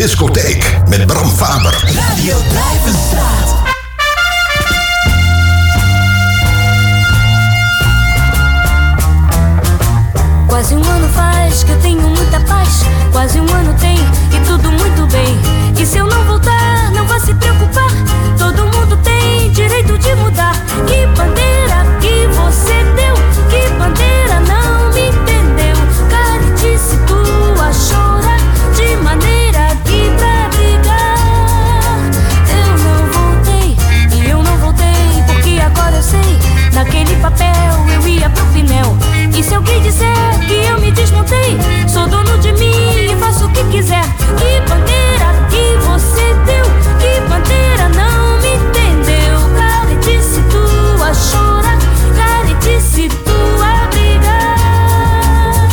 Discotheek met Bram Faber. Radio. Quase um ano faz que eu tenho muita paz. Quase um ano tem e tudo muito bem. E se eu não voltar, não vá se preocupar. Todo mundo tem direito de mudar. Que bandeira que você deu? Que bandeira papel eu ia pro pinel. E se alguém disser que eu me desmontei, sou dono de mim e faço o que quiser. Que bandeira que você deu? Que bandeira não me entendeu? Caretice tua chora, caretice tua brigar.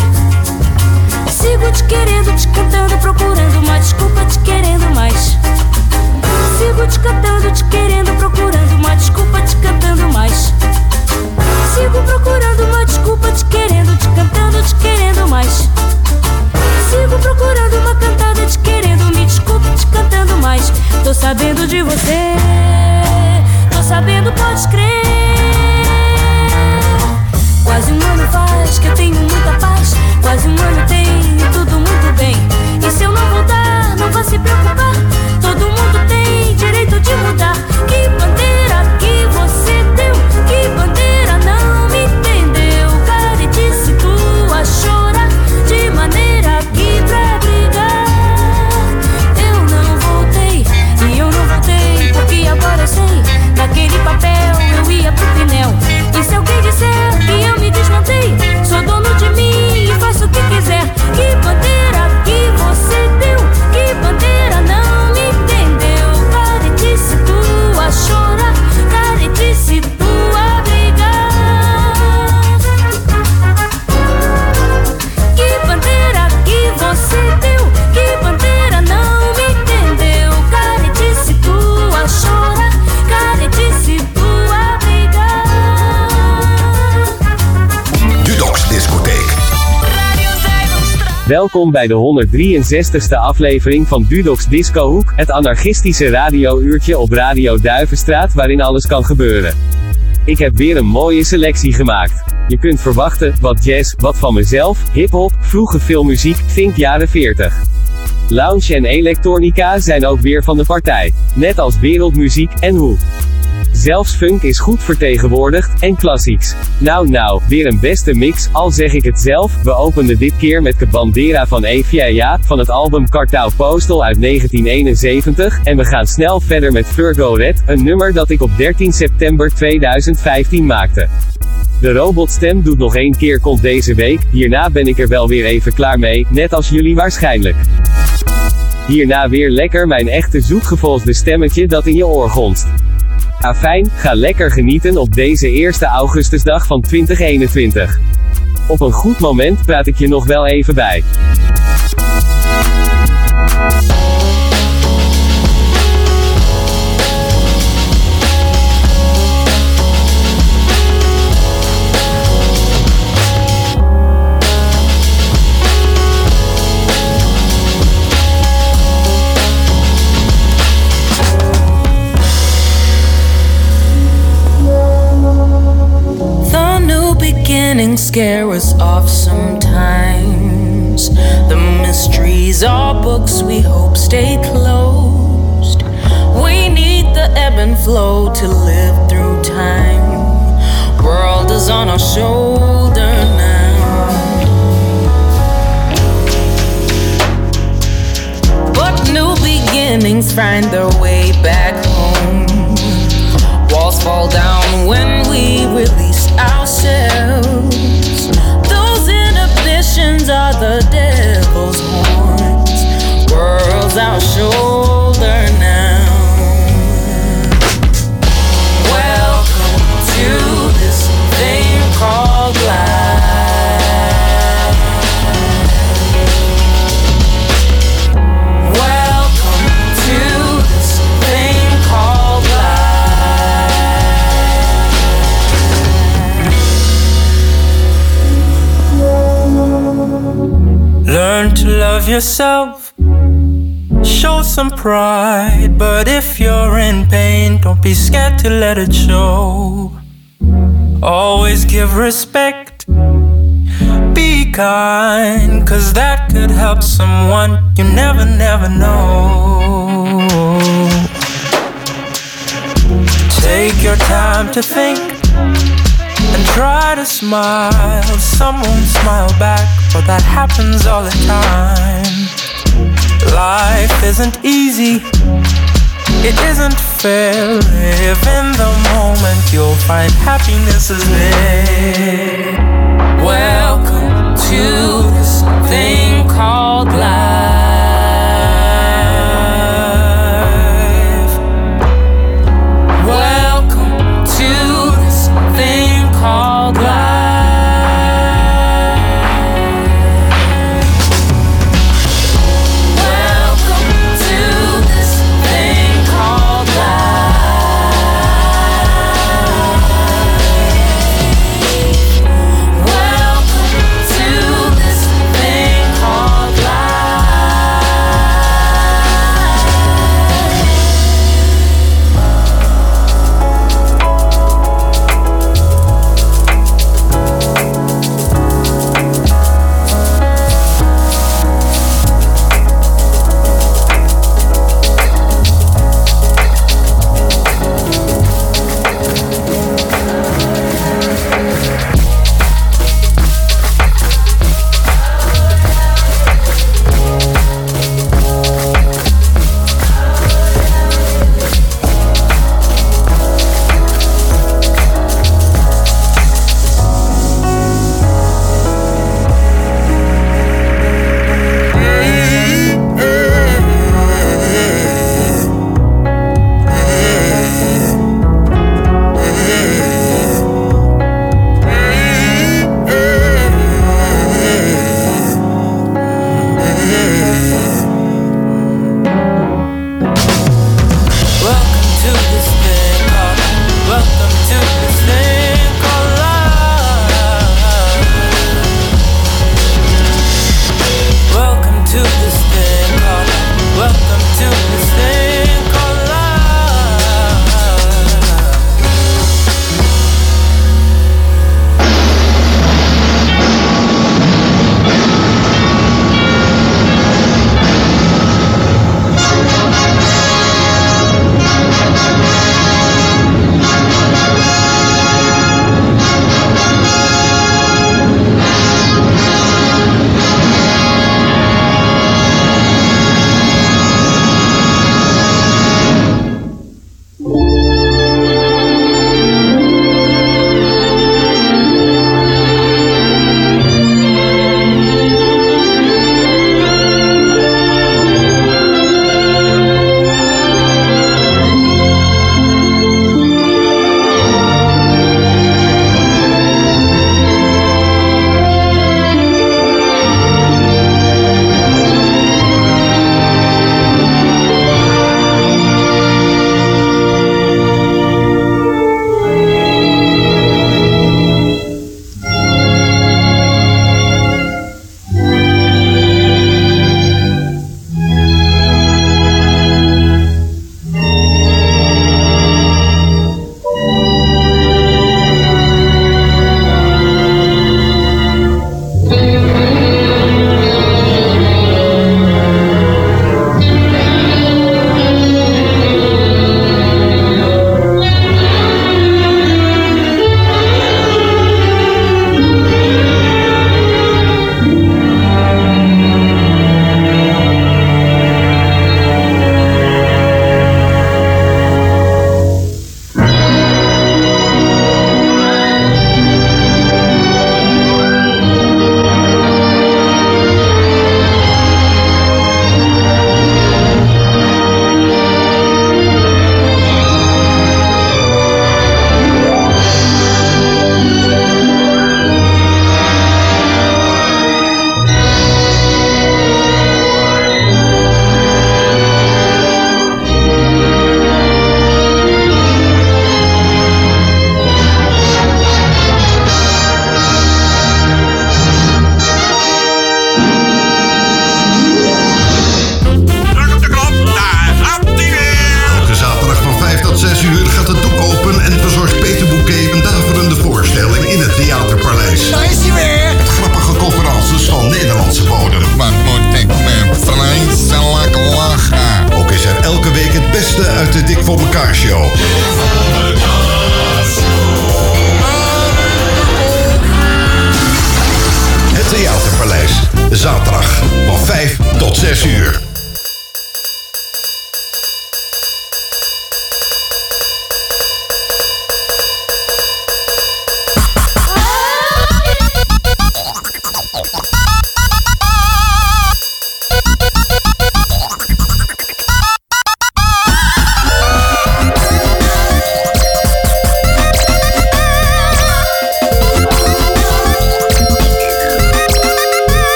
Sigo te querendo, te cantando, procurando uma desculpa, te querendo mais. Sigo te cantando, te querendo, procurando uma desculpa, te cantando. Sigo procurando uma desculpa, te querendo, te cantando, te querendo mais. Sigo procurando uma cantada, te querendo, me desculpe, te cantando mais. Tô sabendo de você, tô sabendo, pode crer. Quase um ano faz que eu tenho muita paz. Quase um ano tem e tudo muito bem. E se eu não voltar, não vá se preocupar. Todo mundo tem direito de mudar. Que Welkom bij de 163ste aflevering van Dudox Disco Hoek, het anarchistische radiouurtje op Radio Duivenstraat waarin alles kan gebeuren. Ik heb weer een mooie selectie gemaakt. Je kunt verwachten, wat jazz, wat van mezelf, hip-hop, vroege filmmuziek, think jaren 40. Lounge en elektronica zijn ook weer van de partij. Net als wereldmuziek en hoe. Zelfs funk is goed vertegenwoordigd, en klassieks. Nou nou, weer een beste mix, al zeg ik het zelf. We openden dit keer met Cabandera van Eviaja, van het album Cartouw Postal uit 1971, en we gaan snel verder met Virgo Red, een nummer dat ik op 13 september 2015 maakte. De robotstem doet nog één keer komt deze week, hierna ben ik er wel weer even klaar mee, net als jullie waarschijnlijk. Hierna weer lekker mijn echte zoetgevolgde stemmetje dat in je oor gonst. Afijn, ga lekker genieten op deze eerste augustusdag van 2021. Op een goed moment praat ik je nog wel even bij. Books we hope stay closed. We need the ebb and flow to live through time. World is on our shoulder now. But new beginnings find their way back home. Walls fall down when we release yourself. Show some pride, but if you're in pain, don't be scared to let it show. Always give respect, be kind, cause that could help someone you never, never know. Take your time to think and try to smile. Someone smile back, but that happens all the time. Life isn't easy, it isn't fair. Live in the moment, you'll find happiness is there. Welcome to this thing called life.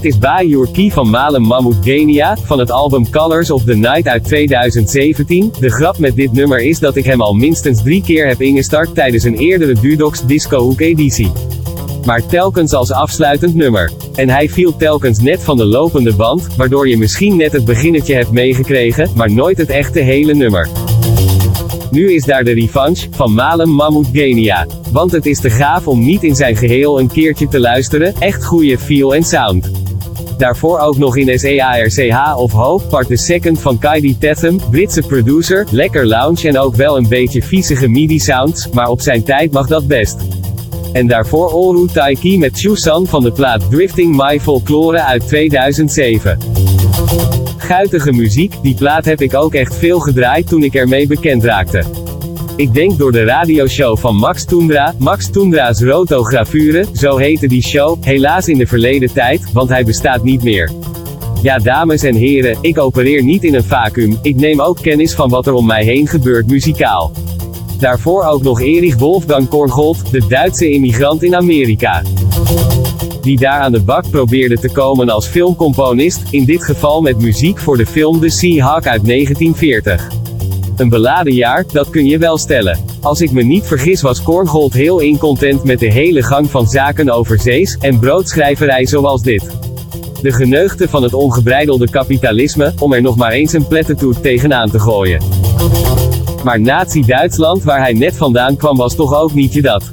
Dit is Buy Your Key van Malem Mahmoud Genia, van het album Colors of the Night uit 2017. De grap met dit nummer is dat ik hem al minstens drie keer heb ingestart tijdens een eerdere Dudox Disco Hoek editie. Maar telkens als afsluitend nummer. En hij viel telkens net van de lopende band, waardoor je misschien net het beginnetje hebt meegekregen, maar nooit het echte hele nummer. Nu is daar de revanche, van Malem Mahmoud Genia. Want het is te gaaf om niet in zijn geheel een keertje te luisteren, echt goede feel en sound. Daarvoor ook nog in SEARCH of Hope, part the second van Kaidi Tetham, Britse producer, lekker lounge en ook wel een beetje viezige MIDI sounds, maar op zijn tijd mag dat best. En daarvoor Oru Taiki met Chusan van de plaat Drifting My Folklore uit 2007. Guitige muziek, die plaat heb ik ook echt veel gedraaid toen ik ermee bekend raakte. Ik denk door de radioshow van Max Toendra, Max Toendra's Rotogravure, zo heette die show, helaas in de verleden tijd, want hij bestaat niet meer. Ja dames en heren, ik opereer niet in een vacuüm, ik neem ook kennis van wat er om mij heen gebeurt muzikaal. Daarvoor ook nog Erich Wolfgang Korngold, de Duitse immigrant in Amerika. Die daar aan de bak probeerde te komen als filmcomponist, in dit geval met muziek voor de film The Seahawk uit 1940. Een beladen jaar, dat kun je wel stellen. Als ik me niet vergis was Korngold heel incontent met de hele gang van zaken overzees, en broodschrijverij zoals dit. De geneugte van het ongebreidelde kapitalisme, om er nog maar eens een plettentoet tegenaan te gooien. Maar Nazi-Duitsland waar hij net vandaan kwam was toch ook niet je dat.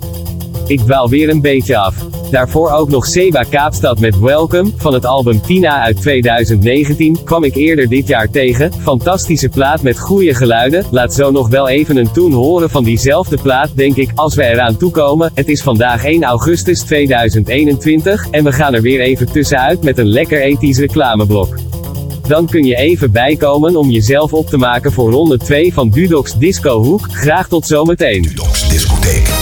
Ik dwaal weer een beetje af. Daarvoor ook nog Seba Kaapstad met Welcome, van het album Tina uit 2019, kwam ik eerder dit jaar tegen. Fantastische plaat met goede geluiden, laat zo nog wel even een toon horen van diezelfde plaat, denk ik, als we eraan toekomen. Het is vandaag 1 augustus 2021, en we gaan er weer even tussenuit met een lekker ethisch reclameblok. Dan kun je even bijkomen om jezelf op te maken voor ronde 2 van Dudox Disco Hoek. Graag tot zometeen. Dudox Discotheek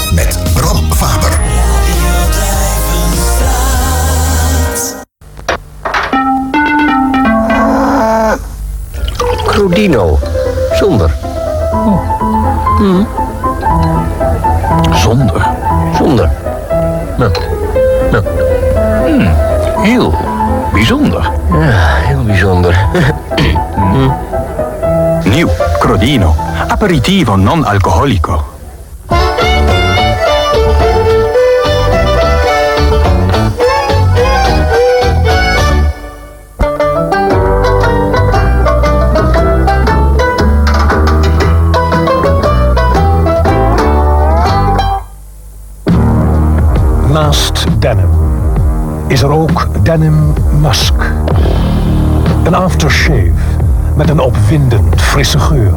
Crodino. Zonder. Zonder. Zonder. Nou. Nou. Heel bijzonder. Ja, heel bijzonder. Nieuw. Crodino. Aperitivo non alcoholico. Naast denim is er ook denim musk. Een aftershave met een opwindend frisse geur.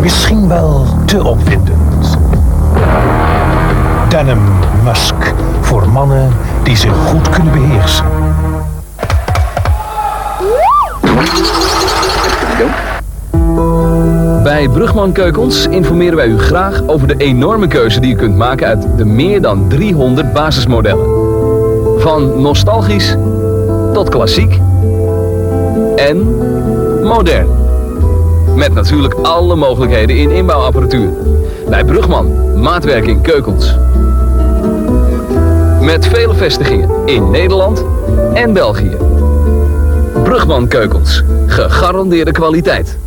Misschien wel te opwindend. Denim musk voor mannen die zich goed kunnen beheersen. Bij Brugman Keukens informeren wij u graag over de enorme keuze die u kunt maken uit de meer dan 300 basismodellen. Van nostalgisch tot klassiek en modern. Met natuurlijk alle mogelijkheden in inbouwapparatuur. Bij Brugman, maatwerking keukens. Met vele vestigingen in Nederland en België. Brugman Keukens, gegarandeerde kwaliteit.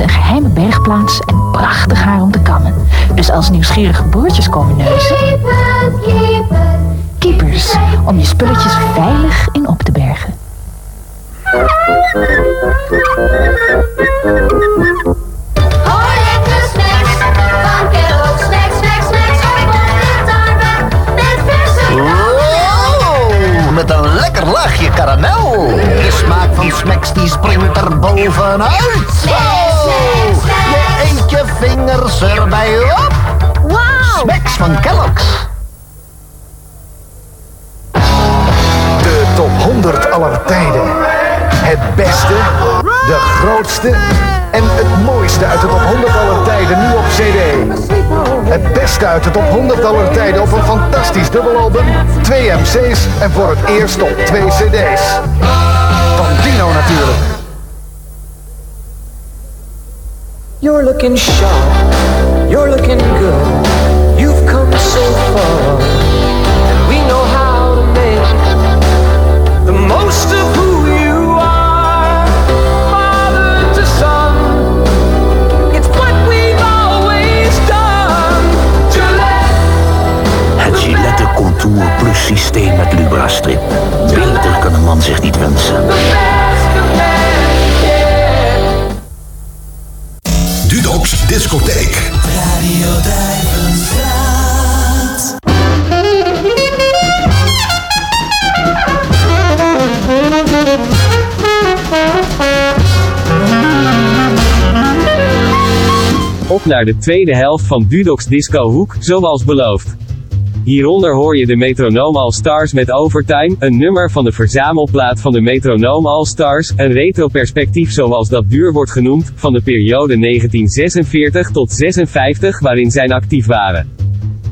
Een geheime bergplaats en prachtig haar om te kammen. Dus als nieuwsgierige boertjes komen neuzen... Keepers, om je spulletjes veilig Het uit de top 100 aller tijden op een fantastisch dubbelalbum, twee MC's en voor het eerst op twee CD's. Van Dino natuurlijk. You're looking sharp, you're looking good. Man zich niet wensen. Dudox Discotheek. Radio Duivenstraat. Op naar de tweede helft van Dudox Disco Hoek, zoals beloofd. Hieronder hoor je de Metronoom All Stars met Overtime, een nummer van de verzamelplaat van de Metronoom All Stars, een retroperspectief zoals dat duur wordt genoemd, van de periode 1946 tot 56 waarin zij actief waren.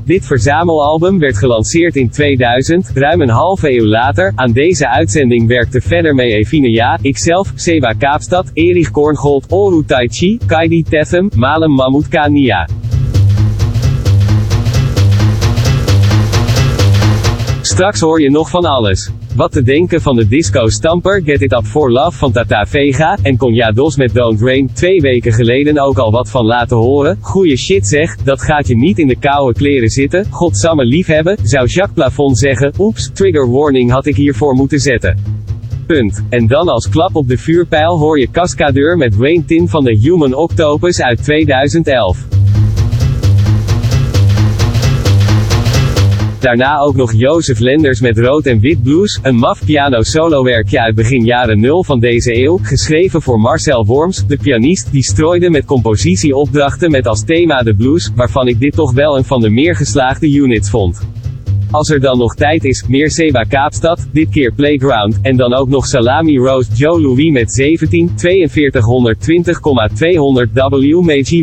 Dit verzamelalbum werd gelanceerd in 2000, ruim een halve eeuw later. Aan deze uitzending werkte verder mee Evine Ja, ikzelf, Seba Kaapstad, Erich Korngold, Oru Taichi, Kaidi Tethem, Malem Mahmoud Kania. Straks hoor je nog van alles. Wat te denken van de disco stamper Get It Up For Love van Tata Vega, en Conja Dos met Don't Rain, twee weken geleden ook al wat van laten horen. Goeie shit zeg, dat gaat je niet in de koude kleren zitten, godsamme liefhebben, zou Jacques Plafond zeggen, oeps, trigger warning had ik hiervoor moeten zetten. Punt. En dan als klap op de vuurpijl hoor je Cascadeur met Wayne Tin van de Human Octopus uit 2011. Daarna ook nog Jozef Lenders met Rood en Wit Blues, een maf piano solowerkje uit begin jaren 0 van deze eeuw, geschreven voor Marcel Worms, de pianist, die strooide met compositieopdrachten met als thema de blues, waarvan ik dit toch wel een van de meer geslaagde units vond. Als er dan nog tijd is, meer Seba Kaapstad, dit keer Playground, en dan ook nog Salami Roast Joe Louis met 17, 4220,200 W Meiji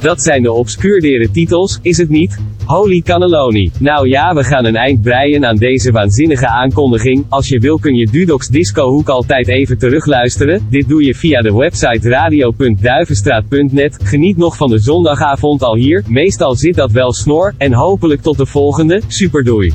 Dat zijn de obscuurdere titels, is het niet? Holy cannelloni. Nou ja, we gaan een eind breien aan deze waanzinnige aankondiging. Als je wil kun je Dudox Disco Hoek altijd even terugluisteren. Dit doe je via de website radio.duivenstraat.net. Geniet nog van de zondagavond al hier. Meestal zit dat wel snor. En hopelijk tot de volgende. Superdoei.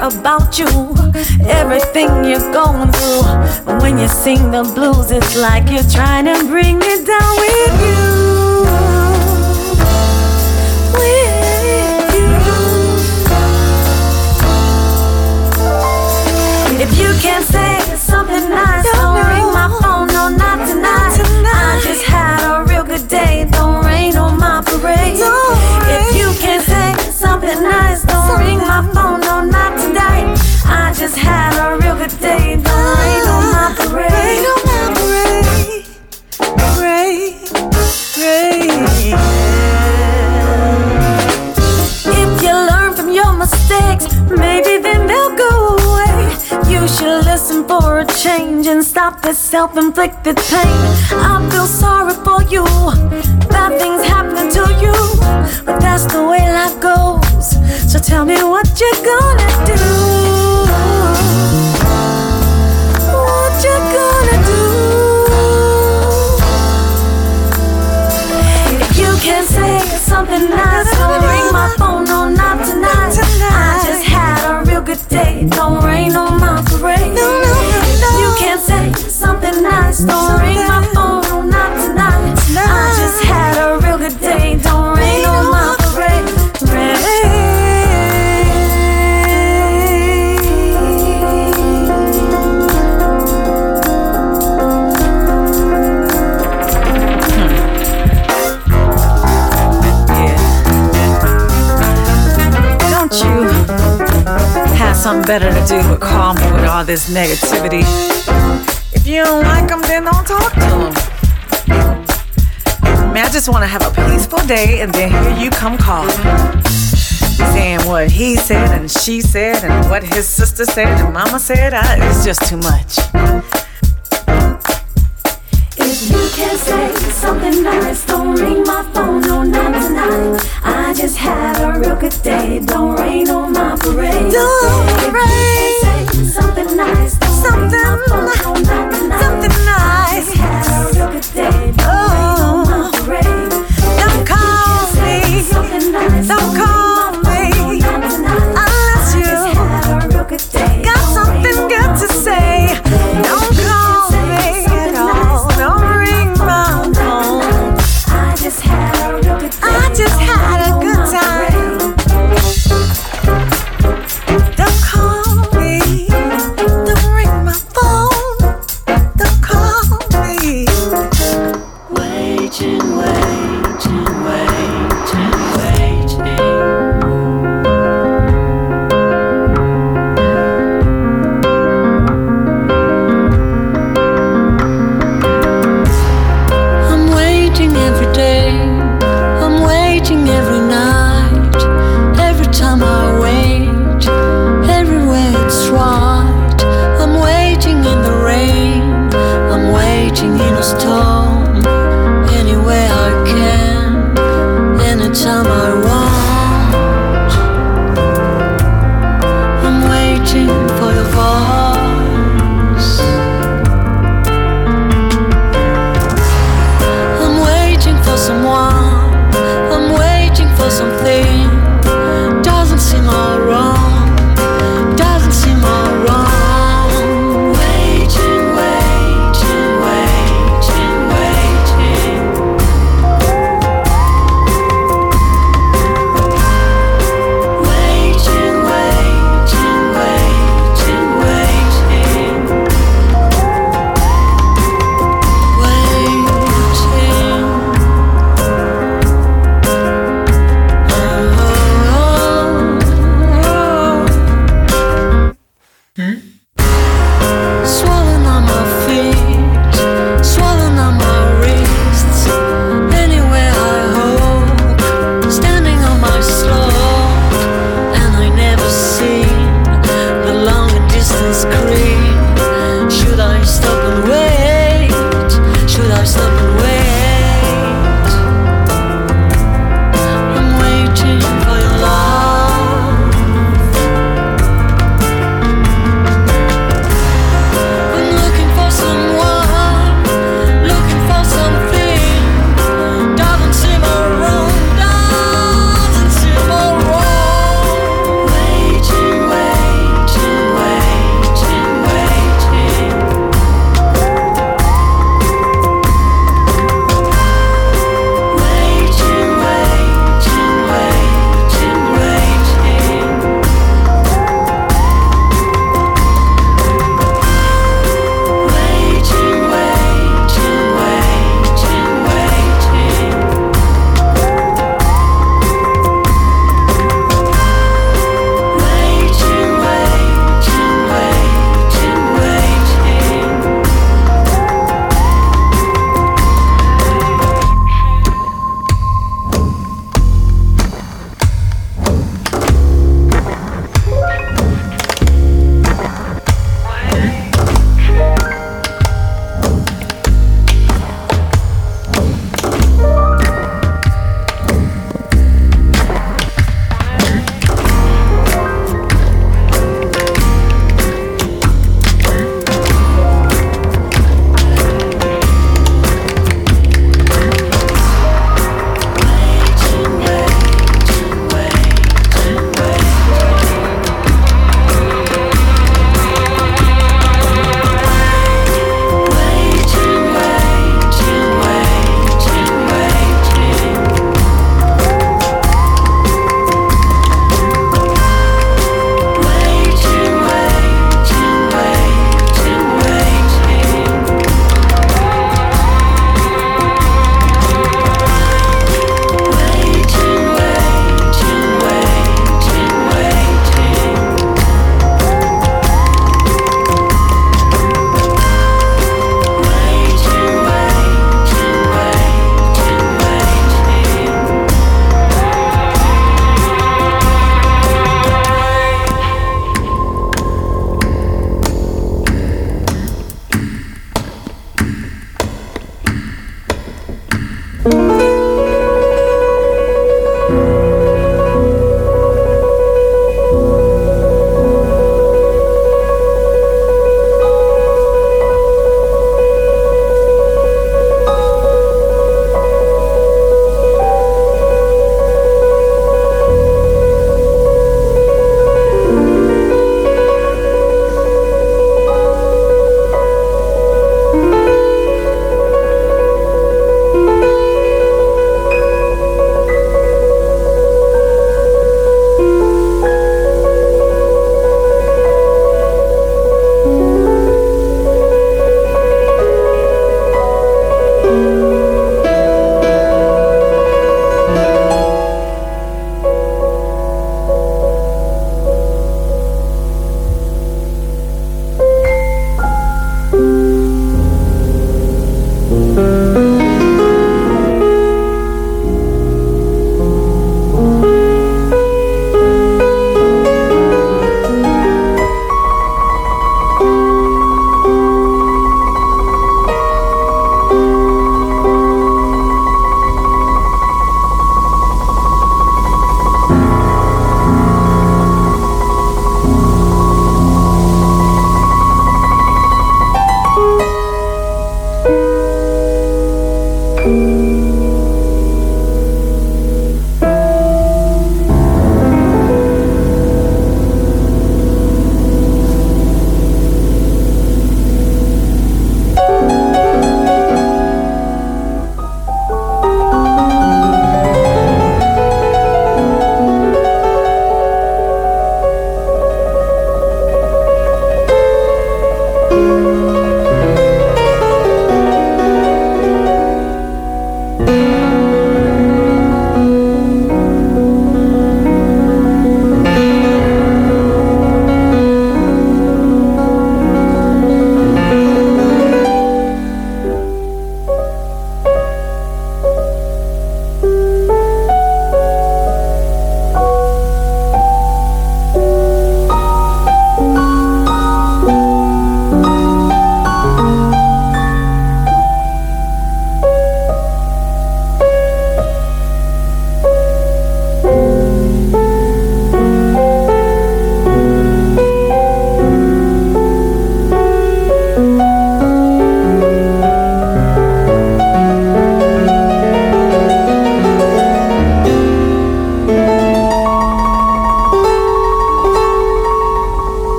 About you, everything you're going through. But when you sing the blues, it's like you're trying to bring me down with you. With you. If you can't say something nice, don't ring my phone, no, not tonight. I just had a real good day, don't rain on my parade. If you can't say something nice, don't ring my phone, no. I just had a real good day, don't rain on my parade. Rain on my parade. Parade. Parade. If you learn from your mistakes, maybe then they'll go away. You should listen for a change and stop this self inflicted pain. I feel sorry for you, bad things happen to you, but that's the way life goes. So tell me what you're gonna do. Something nice, don't ring my phone, no, not tonight. I just had a real good day, don't rain on my parade. You can't say something nice, don't ring my better to do but call me with all this negativity? If you don't like them, then don't talk to them. I mean, I just want to have a peaceful day, and then here you come calling. Saying what he said and she said and what his sister said and mama said, I, it's just too much. If you can't say something nice, don't ring my phone, no, not tonight. I just had a real good day, don't rain on my parade. Don't don't